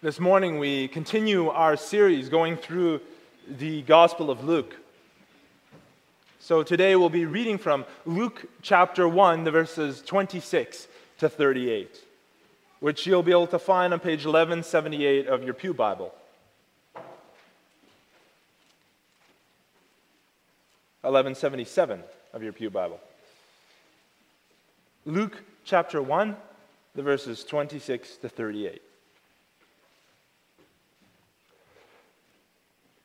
This morning, we continue our series going through the Gospel of Luke. So today, we'll be reading from Luke chapter 1, the verses 26 to 38, which you'll be able to find on page 1178 of your Pew Bible. 1177 of your Pew Bible. Luke chapter 1, the verses 26 to 38.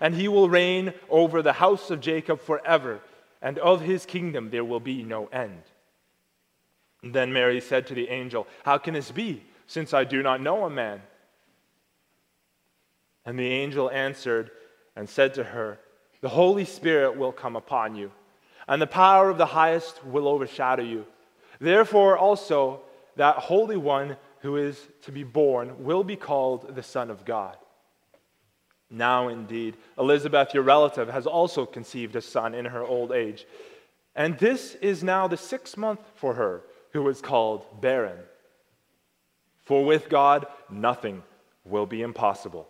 and he will reign over the house of Jacob forever, and of his kingdom there will be no end. Then Mary said to the angel, How can this be, since I do not know a man? And the angel answered and said to her, The Holy Spirit will come upon you, and the power of the highest will overshadow you. Therefore, also, that Holy One who is to be born will be called the Son of God. Now, indeed, Elizabeth, your relative, has also conceived a son in her old age. And this is now the sixth month for her, who is called barren. For with God, nothing will be impossible.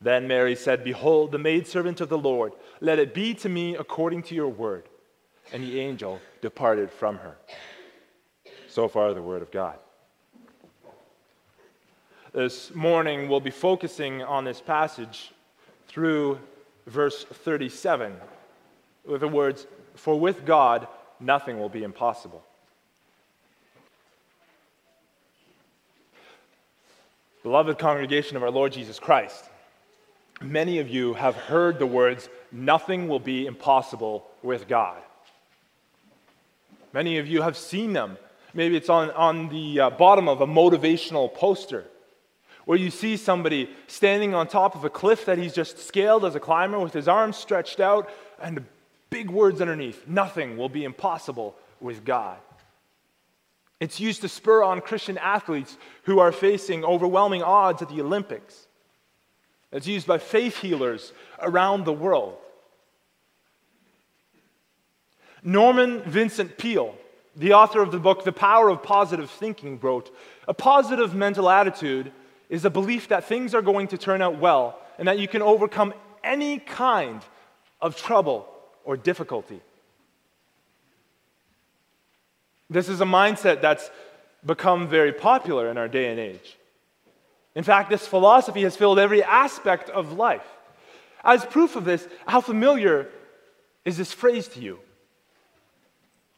Then Mary said, Behold, the maidservant of the Lord, let it be to me according to your word. And the angel departed from her. So far, the word of God. This morning, we'll be focusing on this passage through verse 37 with the words, For with God, nothing will be impossible. Beloved congregation of our Lord Jesus Christ, many of you have heard the words, Nothing will be impossible with God. Many of you have seen them. Maybe it's on, on the uh, bottom of a motivational poster where you see somebody standing on top of a cliff that he's just scaled as a climber with his arms stretched out and big words underneath nothing will be impossible with God. It's used to spur on Christian athletes who are facing overwhelming odds at the Olympics. It's used by faith healers around the world. Norman Vincent Peale, the author of the book The Power of Positive Thinking, wrote A positive mental attitude is a belief that things are going to turn out well and that you can overcome any kind of trouble or difficulty. This is a mindset that's become very popular in our day and age. In fact, this philosophy has filled every aspect of life. As proof of this, how familiar is this phrase to you?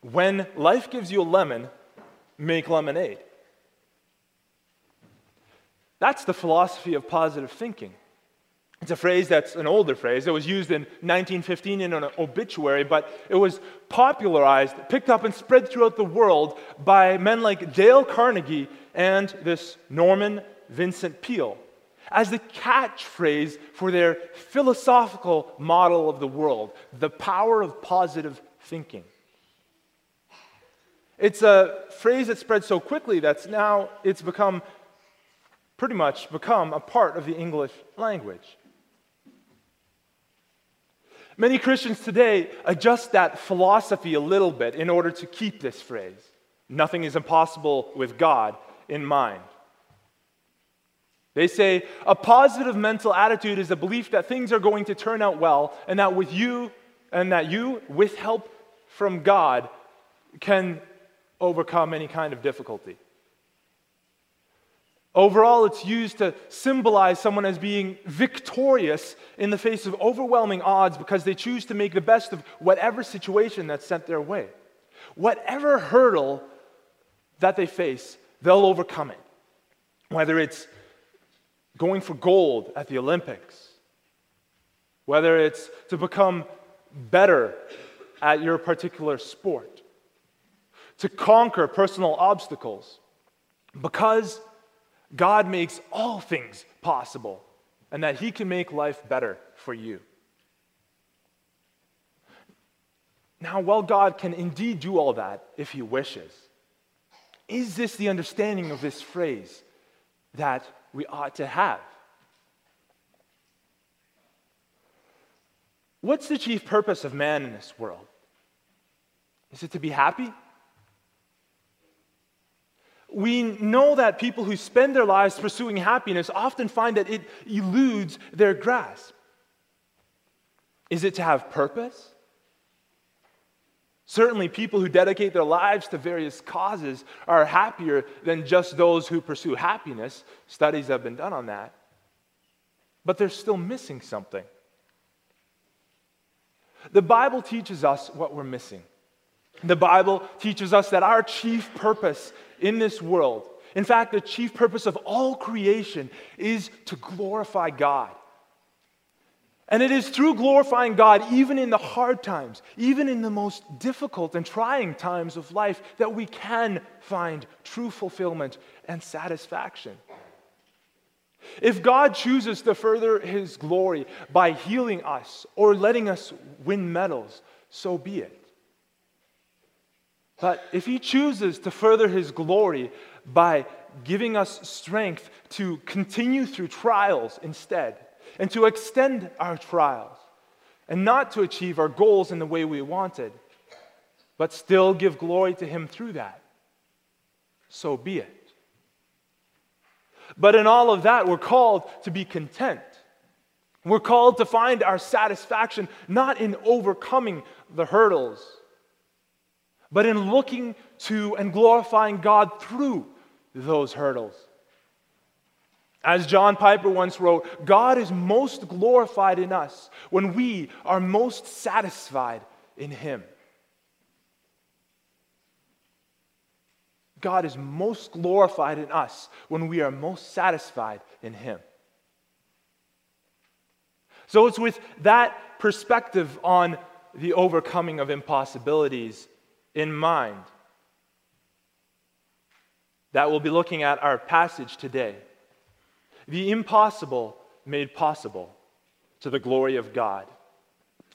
When life gives you a lemon, make lemonade. That's the philosophy of positive thinking. It's a phrase that's an older phrase. It was used in 1915 in an obituary, but it was popularized, picked up, and spread throughout the world by men like Dale Carnegie and this Norman Vincent Peale as the catchphrase for their philosophical model of the world the power of positive thinking. It's a phrase that spread so quickly that's now it's become pretty much become a part of the English language. Many Christians today adjust that philosophy a little bit in order to keep this phrase nothing is impossible with God in mind. They say a positive mental attitude is a belief that things are going to turn out well and that with you and that you with help from God can overcome any kind of difficulty. Overall, it's used to symbolize someone as being victorious in the face of overwhelming odds because they choose to make the best of whatever situation that's sent their way. Whatever hurdle that they face, they'll overcome it. Whether it's going for gold at the Olympics, whether it's to become better at your particular sport, to conquer personal obstacles, because God makes all things possible and that He can make life better for you. Now, while God can indeed do all that if He wishes, is this the understanding of this phrase that we ought to have? What's the chief purpose of man in this world? Is it to be happy? We know that people who spend their lives pursuing happiness often find that it eludes their grasp. Is it to have purpose? Certainly, people who dedicate their lives to various causes are happier than just those who pursue happiness. Studies have been done on that. But they're still missing something. The Bible teaches us what we're missing. The Bible teaches us that our chief purpose in this world, in fact, the chief purpose of all creation, is to glorify God. And it is through glorifying God, even in the hard times, even in the most difficult and trying times of life, that we can find true fulfillment and satisfaction. If God chooses to further his glory by healing us or letting us win medals, so be it. But if he chooses to further his glory by giving us strength to continue through trials instead, and to extend our trials, and not to achieve our goals in the way we wanted, but still give glory to him through that, so be it. But in all of that, we're called to be content. We're called to find our satisfaction not in overcoming the hurdles but in looking to and glorifying God through those hurdles. As John Piper once wrote, God is most glorified in us when we are most satisfied in Him. God is most glorified in us when we are most satisfied in Him. So it's with that perspective on the overcoming of impossibilities in mind that we'll be looking at our passage today. The impossible made possible to the glory of God.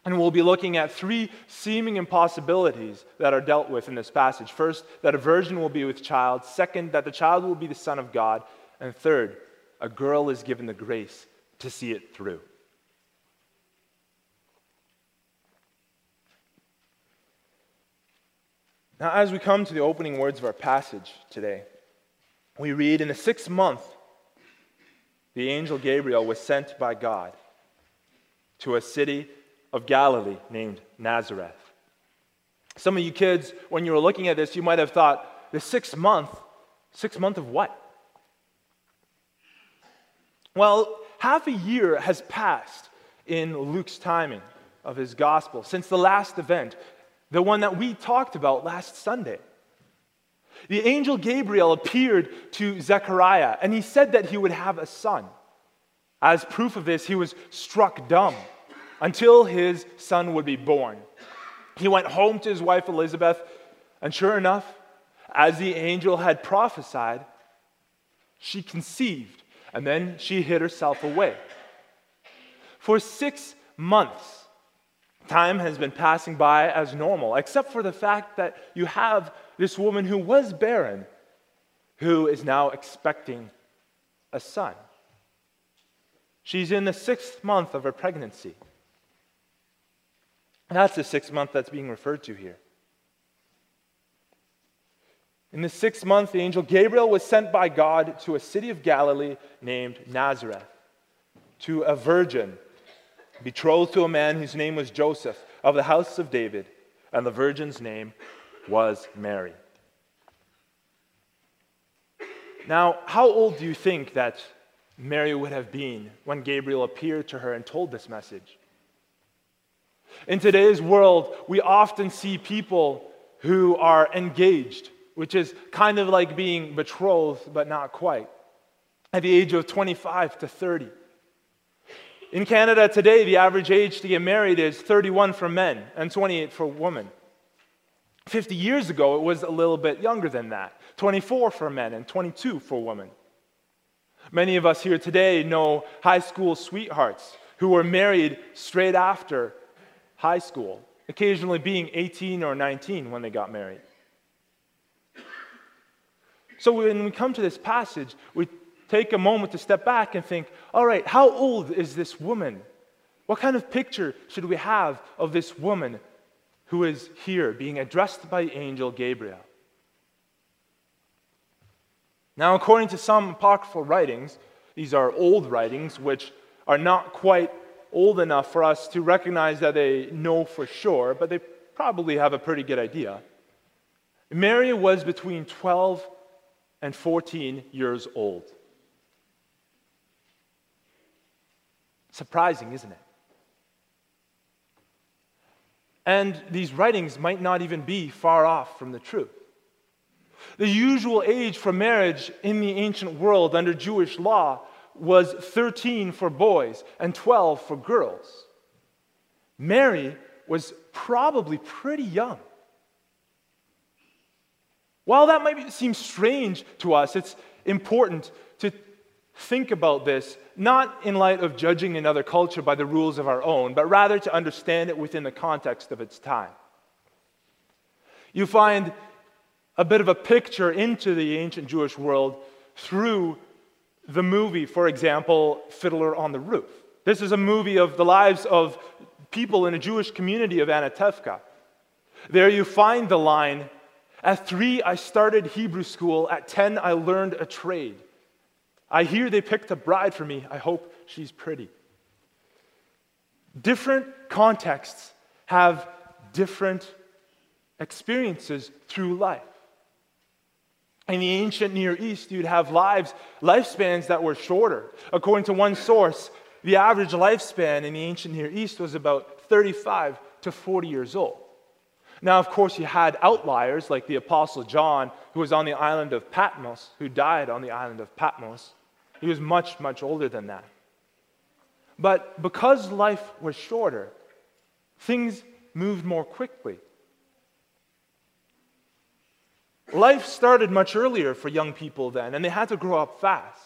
And we'll be looking at three seeming impossibilities that are dealt with in this passage. First, that a virgin will be with child. Second, that the child will be the Son of God. And third, a girl is given the grace to see it through. Now, as we come to the opening words of our passage today, we read In the sixth month, the angel Gabriel was sent by God to a city of Galilee named Nazareth. Some of you kids, when you were looking at this, you might have thought, the sixth month, sixth month of what? Well, half a year has passed in Luke's timing of his gospel since the last event the one that we talked about last Sunday. The angel Gabriel appeared to Zechariah and he said that he would have a son. As proof of this, he was struck dumb until his son would be born. He went home to his wife Elizabeth, and sure enough, as the angel had prophesied, she conceived and then she hid herself away. For six months, Time has been passing by as normal, except for the fact that you have this woman who was barren, who is now expecting a son. She's in the sixth month of her pregnancy. That's the sixth month that's being referred to here. In the sixth month, the angel Gabriel was sent by God to a city of Galilee named Nazareth, to a virgin betrothed to a man whose name was Joseph of the house of David, and the virgin's name was Mary. Now, how old do you think that Mary would have been when Gabriel appeared to her and told this message? In today's world, we often see people who are engaged, which is kind of like being betrothed, but not quite, at the age of 25 to 30. In Canada today, the average age to get married is 31 for men and 28 for women. 50 years ago, it was a little bit younger than that 24 for men and 22 for women. Many of us here today know high school sweethearts who were married straight after high school, occasionally being 18 or 19 when they got married. So when we come to this passage, we take a moment to step back and think, all right, how old is this woman? What kind of picture should we have of this woman who is here being addressed by angel Gabriel? Now, according to some apocryphal writings, these are old writings which are not quite old enough for us to recognize that they know for sure, but they probably have a pretty good idea. Mary was between 12 and 14 years old. Surprising, isn't it? And these writings might not even be far off from the truth. The usual age for marriage in the ancient world under Jewish law was 13 for boys and 12 for girls. Mary was probably pretty young. While that might seem strange to us, it's important think about this not in light of judging another culture by the rules of our own, but rather to understand it within the context of its time. You find a bit of a picture into the ancient Jewish world through the movie, for example, Fiddler on the Roof. This is a movie of the lives of people in a Jewish community of Anatevka. There you find the line At three, I started Hebrew school. At 10, I learned a trade. I hear they picked a bride for me. I hope she's pretty. Different contexts have different experiences through life. In the ancient Near East, you'd have lives, lifespans that were shorter. According to one source, the average lifespan in the ancient Near East was about 35 to 40 years old. Now, of course, you had outliers like the Apostle John, who was on the island of Patmos, who died on the island of Patmos. He was much, much older than that. But because life was shorter, things moved more quickly. Life started much earlier for young people then, and they had to grow up fast.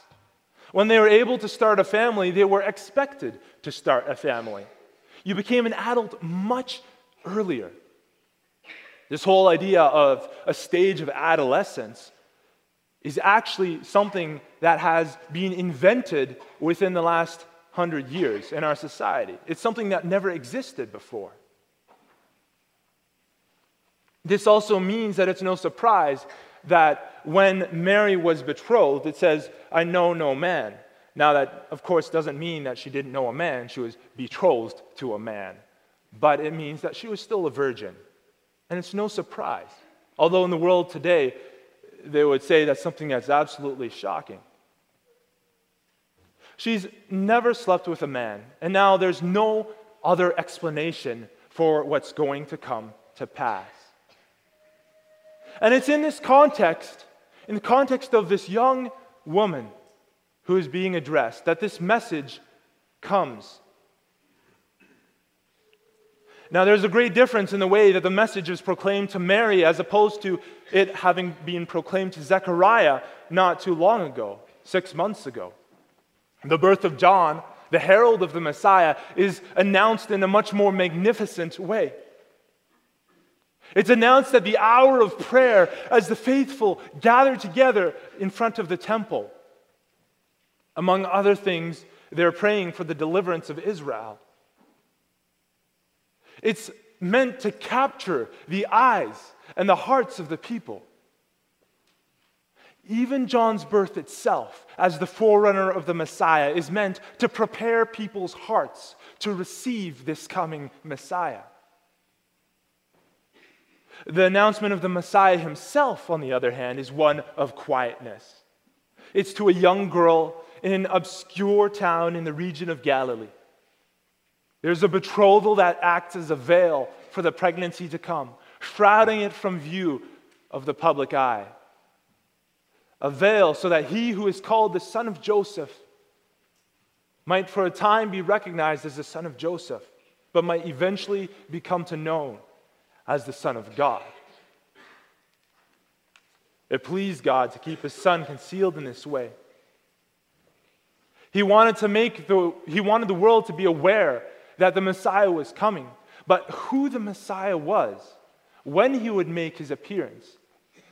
When they were able to start a family, they were expected to start a family. You became an adult much earlier. This whole idea of a stage of adolescence is actually something that has been invented within the last hundred years in our society. It's something that never existed before. This also means that it's no surprise that when Mary was betrothed, it says, I know no man. Now, that of course doesn't mean that she didn't know a man, she was betrothed to a man. But it means that she was still a virgin. And it's no surprise. Although in the world today, they would say that's something that's absolutely shocking. She's never slept with a man, and now there's no other explanation for what's going to come to pass. And it's in this context, in the context of this young woman who is being addressed, that this message comes. Now, there's a great difference in the way that the message is proclaimed to Mary as opposed to it having been proclaimed to Zechariah not too long ago, six months ago. The birth of John, the herald of the Messiah, is announced in a much more magnificent way. It's announced at the hour of prayer as the faithful gather together in front of the temple. Among other things, they're praying for the deliverance of Israel. It's meant to capture the eyes and the hearts of the people. Even John's birth itself, as the forerunner of the Messiah, is meant to prepare people's hearts to receive this coming Messiah. The announcement of the Messiah himself, on the other hand, is one of quietness. It's to a young girl in an obscure town in the region of Galilee. There's a betrothal that acts as a veil for the pregnancy to come, shrouding it from view of the public eye. A veil so that he who is called the son of Joseph might for a time be recognized as the son of Joseph, but might eventually become to known as the son of God. It pleased God to keep his son concealed in this way. He wanted to make the, he wanted the world to be aware that the Messiah was coming. But who the Messiah was, when he would make his appearance,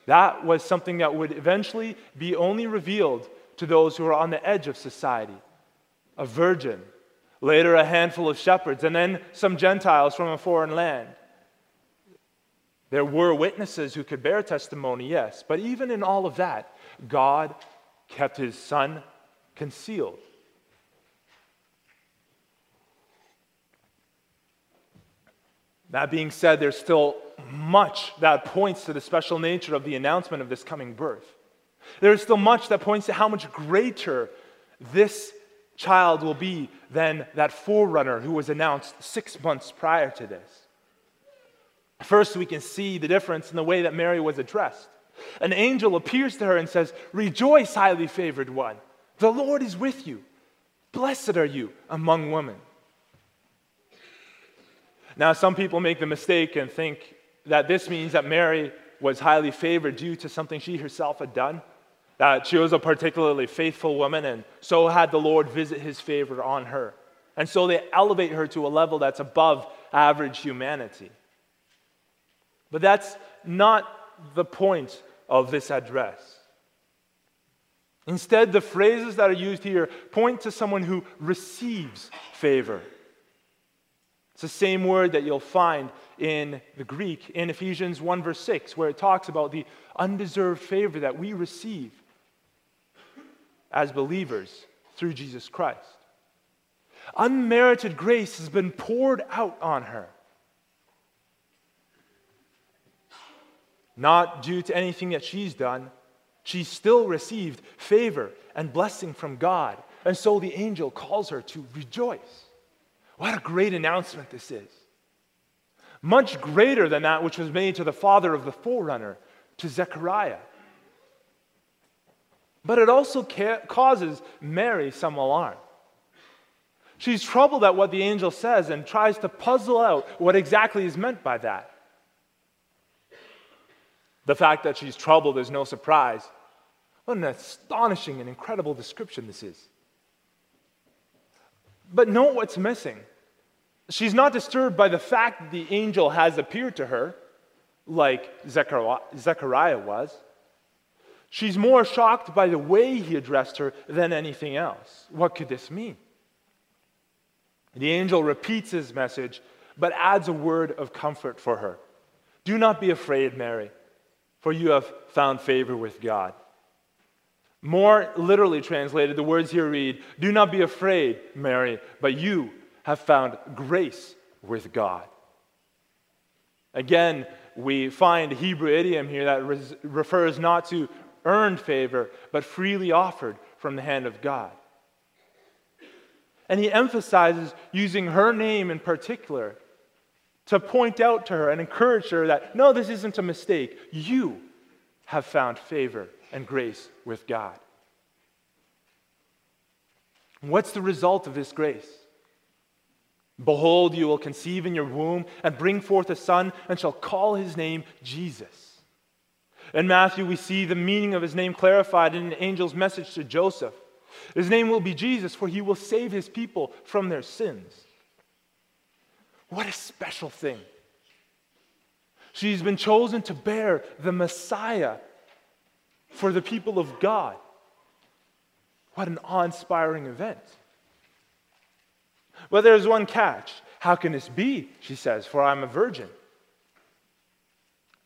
that was something that would eventually be only revealed to those who were on the edge of society. A virgin, later a handful of shepherds, and then some Gentiles from a foreign land. There were witnesses who could bear testimony, yes, but even in all of that, God kept his son concealed. That being said, there's still much that points to the special nature of the announcement of this coming birth. There is still much that points to how much greater this child will be than that forerunner who was announced six months prior to this. First, we can see the difference in the way that Mary was addressed. An angel appears to her and says, Rejoice, highly favored one. The Lord is with you. Blessed are you among women. Now, some people make the mistake and think that this means that Mary was highly favored due to something she herself had done, that she was a particularly faithful woman, and so had the Lord visit his favor on her. And so they elevate her to a level that's above average humanity. But that's not the point of this address. Instead, the phrases that are used here point to someone who receives favor. It's the same word that you'll find in the Greek in Ephesians 1, verse 6, where it talks about the undeserved favor that we receive as believers through Jesus Christ. Unmerited grace has been poured out on her. Not due to anything that she's done, she still received favor and blessing from God. And so the angel calls her to rejoice. What a great announcement this is. Much greater than that which was made to the father of the forerunner, to Zechariah. But it also ca- causes Mary some alarm. She's troubled at what the angel says and tries to puzzle out what exactly is meant by that. The fact that she's troubled is no surprise. What an astonishing and incredible description this is. But note what's missing. She's not disturbed by the fact that the angel has appeared to her, like Zechariah was. She's more shocked by the way he addressed her than anything else. What could this mean? The angel repeats his message, but adds a word of comfort for her. Do not be afraid, Mary, for you have found favor with God. More literally translated, the words here read Do not be afraid, Mary, but you have found grace with God. Again, we find a Hebrew idiom here that res- refers not to earned favor, but freely offered from the hand of God. And he emphasizes using her name in particular to point out to her and encourage her that no, this isn't a mistake. You have found favor and grace with God. What's the result of this grace? Behold, you will conceive in your womb and bring forth a son, and shall call his name Jesus. In Matthew, we see the meaning of his name clarified in an angel's message to Joseph. His name will be Jesus, for he will save his people from their sins. What a special thing. She's been chosen to bear the Messiah for the people of God. What an awe inspiring event. Well, there's one catch. How can this be? She says, For I'm a virgin.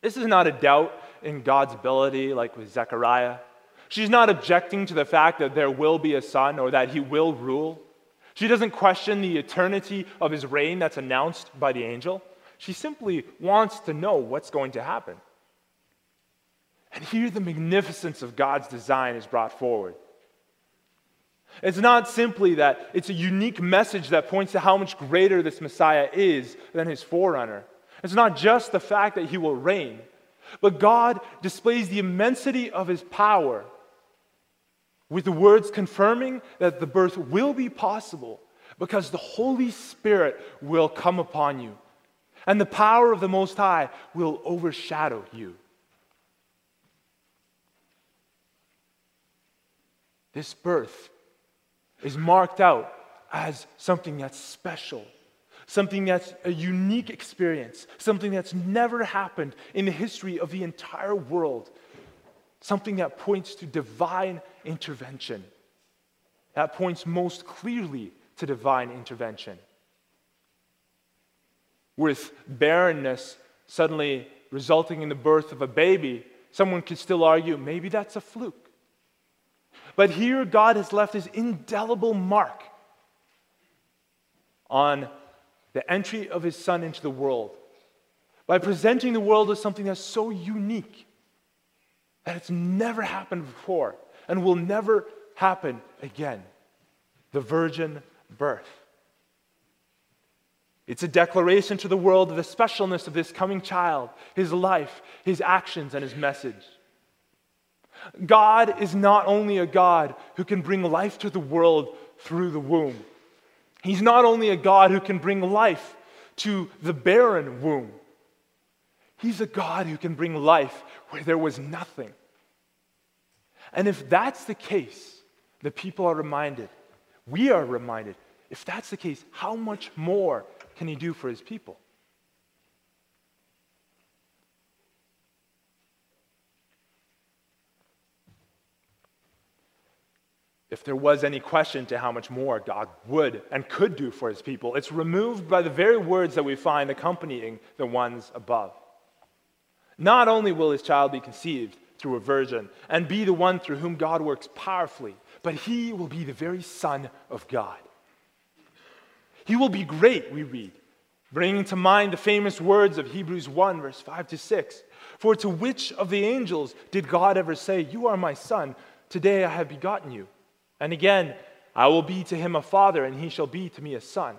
This is not a doubt in God's ability like with Zechariah. She's not objecting to the fact that there will be a son or that he will rule. She doesn't question the eternity of his reign that's announced by the angel. She simply wants to know what's going to happen. Here the magnificence of God's design is brought forward. It's not simply that it's a unique message that points to how much greater this Messiah is than his forerunner. It's not just the fact that he will reign, but God displays the immensity of his power with the words confirming that the birth will be possible because the Holy Spirit will come upon you and the power of the Most High will overshadow you. This birth is marked out as something that's special, something that's a unique experience, something that's never happened in the history of the entire world, something that points to divine intervention, that points most clearly to divine intervention. With barrenness suddenly resulting in the birth of a baby, someone could still argue maybe that's a fluke. But here, God has left his indelible mark on the entry of his son into the world by presenting the world as something that's so unique that it's never happened before and will never happen again the virgin birth. It's a declaration to the world of the specialness of this coming child, his life, his actions, and his message. God is not only a God who can bring life to the world through the womb, He's not only a God who can bring life to the barren womb, He's a God who can bring life where there was nothing. And if that's the case, the people are reminded, we are reminded, if that's the case, how much more can He do for His people? If there was any question to how much more God would and could do for his people, it's removed by the very words that we find accompanying the ones above. Not only will his child be conceived through a virgin and be the one through whom God works powerfully, but he will be the very Son of God. He will be great, we read, bringing to mind the famous words of Hebrews 1, verse 5 to 6. For to which of the angels did God ever say, You are my son, today I have begotten you? And again, I will be to him a father, and he shall be to me a son.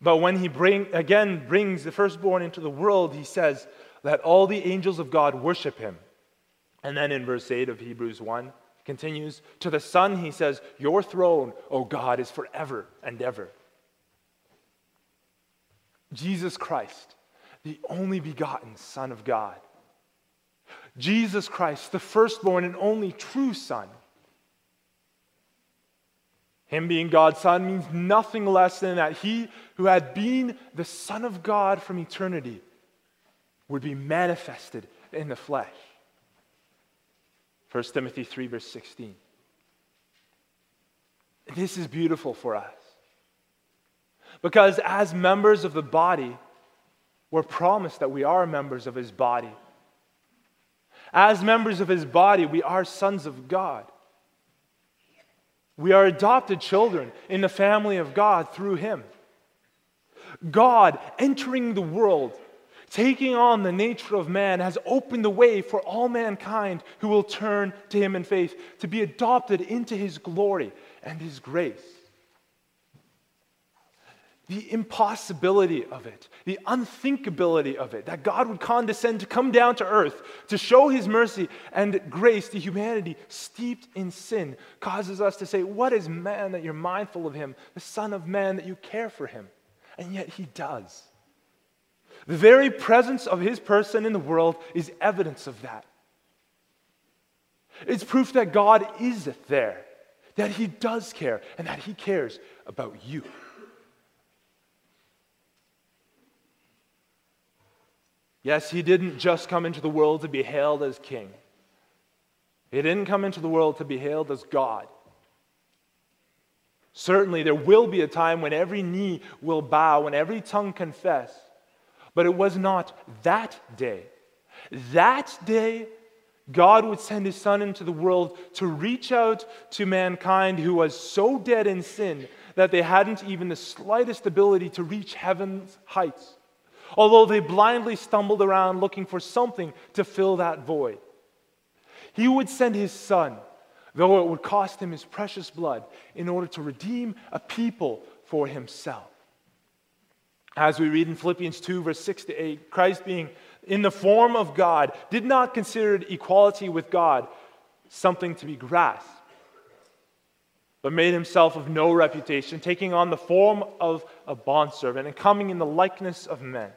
But when he bring, again brings the firstborn into the world, he says, Let all the angels of God worship him. And then in verse 8 of Hebrews 1, continues, To the Son, he says, Your throne, O God, is forever and ever. Jesus Christ, the only begotten Son of God. Jesus Christ, the firstborn and only true Son him being God's Son means nothing less than that he who had been the Son of God from eternity would be manifested in the flesh. 1 Timothy 3, verse 16. This is beautiful for us. Because as members of the body, we're promised that we are members of his body. As members of his body, we are sons of God. We are adopted children in the family of God through Him. God entering the world, taking on the nature of man, has opened the way for all mankind who will turn to Him in faith to be adopted into His glory and His grace the impossibility of it, the unthinkability of it, that God would condescend to come down to earth to show his mercy and grace to humanity steeped in sin, causes us to say, What is man that you're mindful of him, the Son of Man that you care for him? And yet he does. The very presence of his person in the world is evidence of that. It's proof that God is there, that he does care, and that he cares about you. Yes, he didn't just come into the world to be hailed as king, he didn't come into the world to be hailed as God. Certainly, there will be a time when every knee will bow, when every tongue confess. But it was not that day. That day, God would send his son into the world to reach out to mankind who was so dead in sin that they hadn't even the slightest ability to reach heaven's heights although they blindly stumbled around looking for something to fill that void. He would send his son, though it would cost him his precious blood, in order to redeem a people for himself. As we read in Philippians 2, verse 6 to 8, Christ being in the form of God did not consider equality with God something to be grasped, but made himself of no reputation, taking on the form of a bondservant and coming in the likeness of men.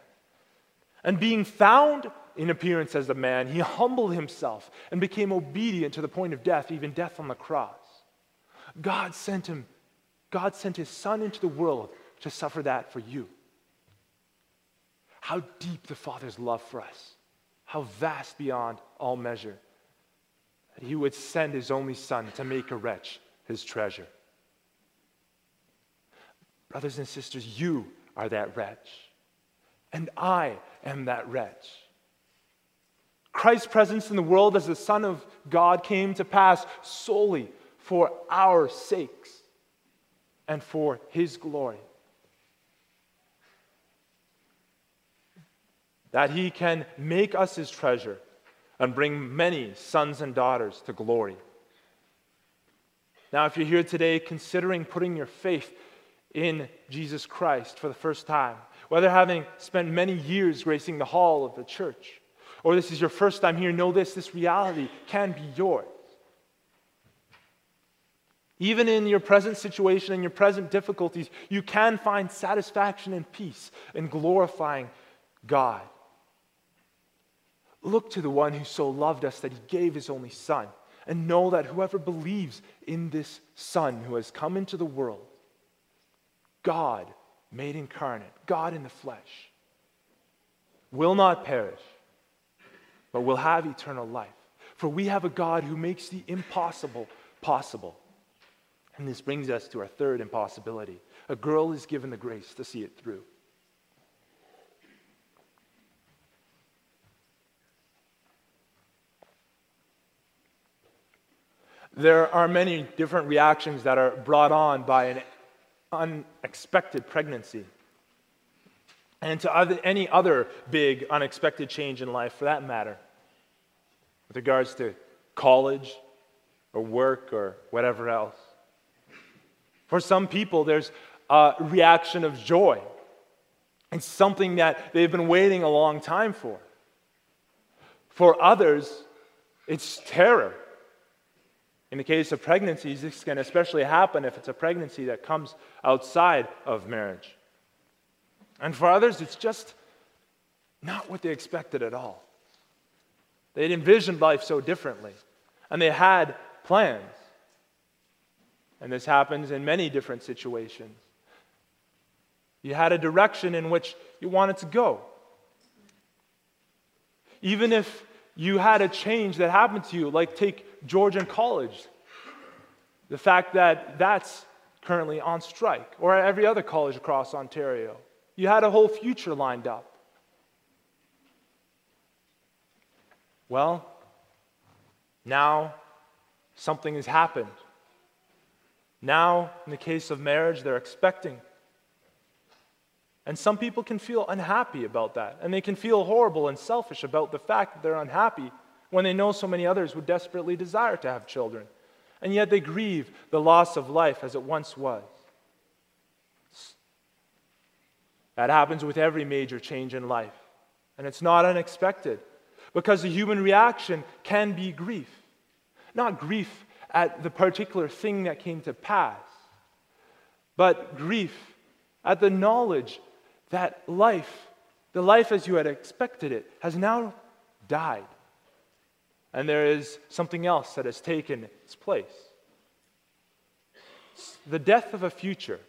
And being found in appearance as a man, he humbled himself and became obedient to the point of death, even death on the cross. God sent him, God sent his son into the world to suffer that for you. How deep the Father's love for us, how vast beyond all measure. That he would send his only Son to make a wretch his treasure. Brothers and sisters, you are that wretch, and I am that wretch. Christ's presence in the world as the Son of God came to pass solely for our sakes and for his glory. that he can make us his treasure and bring many sons and daughters to glory. Now, if you're here today considering putting your faith in Jesus Christ for the first time, whether having spent many years gracing the hall of the church, or this is your first time here, know this this reality can be yours. Even in your present situation and your present difficulties, you can find satisfaction and peace in glorifying God. Look to the one who so loved us that he gave his only Son, and know that whoever believes in this Son who has come into the world, God made incarnate, God in the flesh, will not perish, but will have eternal life. For we have a God who makes the impossible possible. And this brings us to our third impossibility. A girl is given the grace to see it through. There are many different reactions that are brought on by an unexpected pregnancy. And to other, any other big unexpected change in life for that matter, with regards to college or work or whatever else. For some people, there's a reaction of joy. It's something that they've been waiting a long time for. For others, it's terror. In the case of pregnancies, this can especially happen if it's a pregnancy that comes outside of marriage. And for others, it's just not what they expected at all. They'd envisioned life so differently, and they had plans. And this happens in many different situations. You had a direction in which you wanted to go. Even if you had a change that happened to you, like take Georgian College. The fact that that's currently on strike, or at every other college across Ontario. You had a whole future lined up. Well, now something has happened. Now, in the case of marriage, they're expecting. And some people can feel unhappy about that, and they can feel horrible and selfish about the fact that they're unhappy when they know so many others would desperately desire to have children. And yet they grieve the loss of life as it once was. That happens with every major change in life. And it's not unexpected because the human reaction can be grief. Not grief at the particular thing that came to pass, but grief at the knowledge that life, the life as you had expected it, has now died. And there is something else that has taken its place it's the death of a future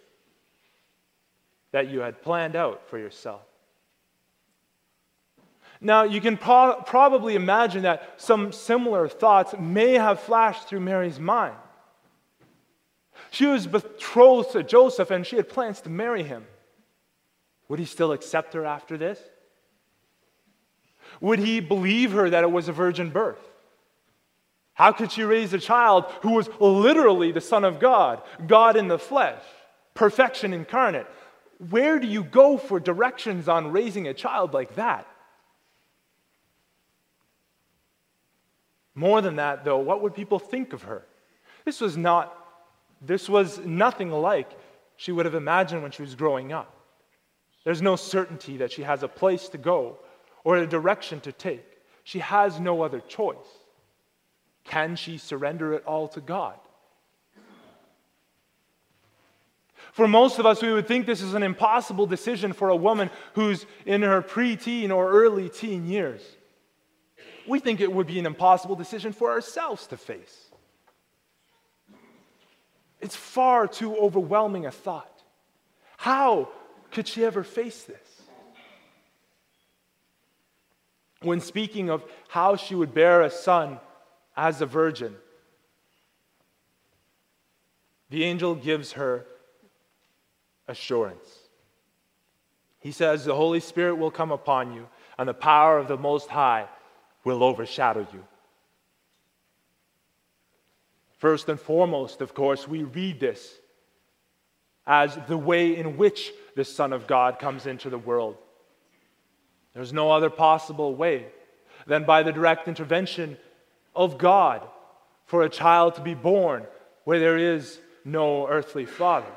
that you had planned out for yourself. Now, you can pro- probably imagine that some similar thoughts may have flashed through Mary's mind. She was betrothed to Joseph and she had plans to marry him. Would he still accept her after this? Would he believe her that it was a virgin birth? How could she raise a child who was literally the Son of God, God in the flesh, perfection incarnate? Where do you go for directions on raising a child like that? More than that, though, what would people think of her? This was not, this was nothing like she would have imagined when she was growing up. There's no certainty that she has a place to go or a direction to take. She has no other choice. Can she surrender it all to God? For most of us, we would think this is an impossible decision for a woman who's in her preteen or early teen years. We think it would be an impossible decision for ourselves to face. It's far too overwhelming a thought. How could she ever face this? When speaking of how she would bear a son as a virgin, the angel gives her assurance. He says, The Holy Spirit will come upon you, and the power of the Most High will overshadow you. First and foremost, of course, we read this as the way in which the Son of God comes into the world. There's no other possible way than by the direct intervention of God for a child to be born where there is no earthly father.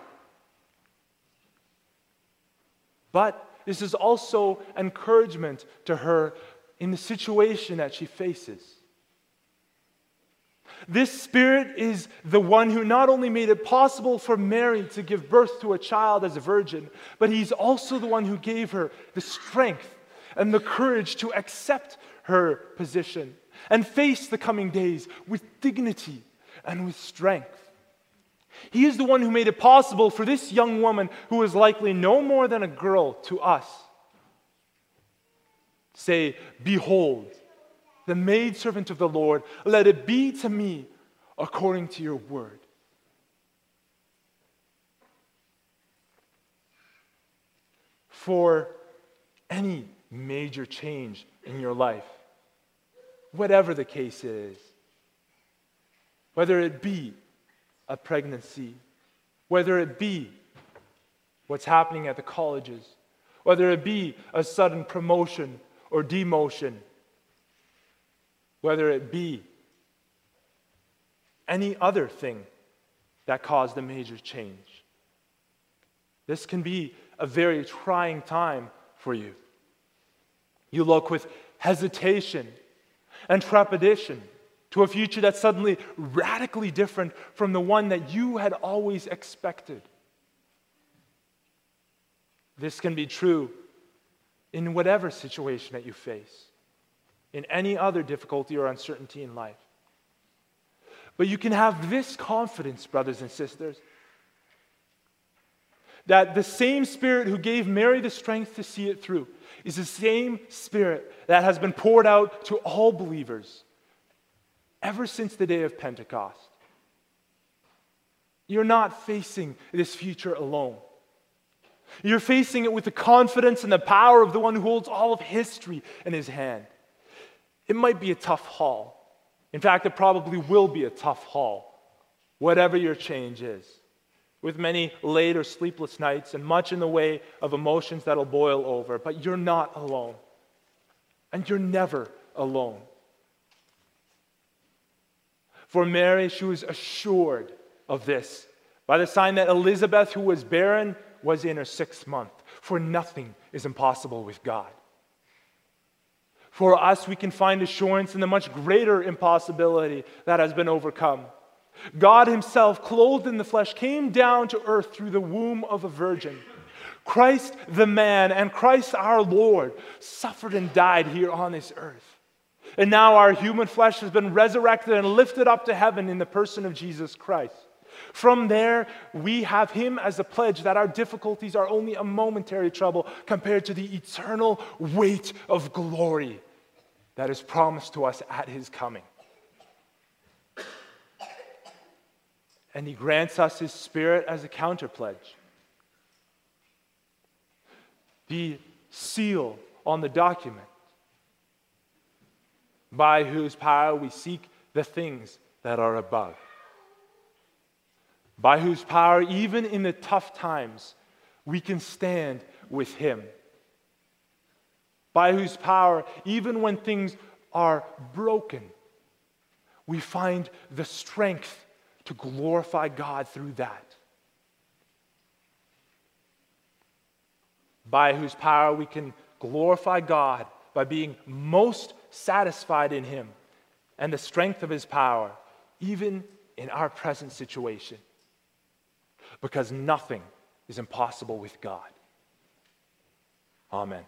But this is also encouragement to her in the situation that she faces. This Spirit is the one who not only made it possible for Mary to give birth to a child as a virgin, but He's also the one who gave her the strength and the courage to accept her position and face the coming days with dignity and with strength. He is the one who made it possible for this young woman, who is likely no more than a girl to us, say, Behold, the maidservant of the Lord, let it be to me according to your word. For any major change in your life, whatever the case is, whether it be a pregnancy, whether it be what's happening at the colleges, whether it be a sudden promotion or demotion, whether it be any other thing that caused a major change. This can be a very trying time for you. You look with hesitation and trepidation to a future that's suddenly radically different from the one that you had always expected. This can be true in whatever situation that you face in any other difficulty or uncertainty in life. But you can have this confidence, brothers and sisters, that the same Spirit who gave Mary the strength to see it through is the same Spirit that has been poured out to all believers ever since the day of Pentecost. You're not facing this future alone. You're facing it with the confidence and the power of the one who holds all of history in his hand. It might be a tough haul. In fact, it probably will be a tough haul, whatever your change is, with many late or sleepless nights and much in the way of emotions that'll boil over. But you're not alone. And you're never alone. For Mary, she was assured of this by the sign that Elizabeth, who was barren, was in her sixth month. For nothing is impossible with God. For us, we can find assurance in the much greater impossibility that has been overcome. God Himself, clothed in the flesh, came down to earth through the womb of a virgin. Christ the man and Christ our Lord suffered and died here on this earth. And now our human flesh has been resurrected and lifted up to heaven in the person of Jesus Christ. From there, we have Him as a pledge that our difficulties are only a momentary trouble compared to the eternal weight of glory that is promised to us at His coming. And He grants us His Spirit as a counterpledge. The seal on the document by whose power we seek the things that are above by whose power, even in the tough times, we can stand with Him. By whose power, even when things are broken, we find the strength to glorify God through that. By whose power we can glorify God by being most satisfied in Him and the strength of His power, even in our present situation. Because nothing is impossible with God. Amen.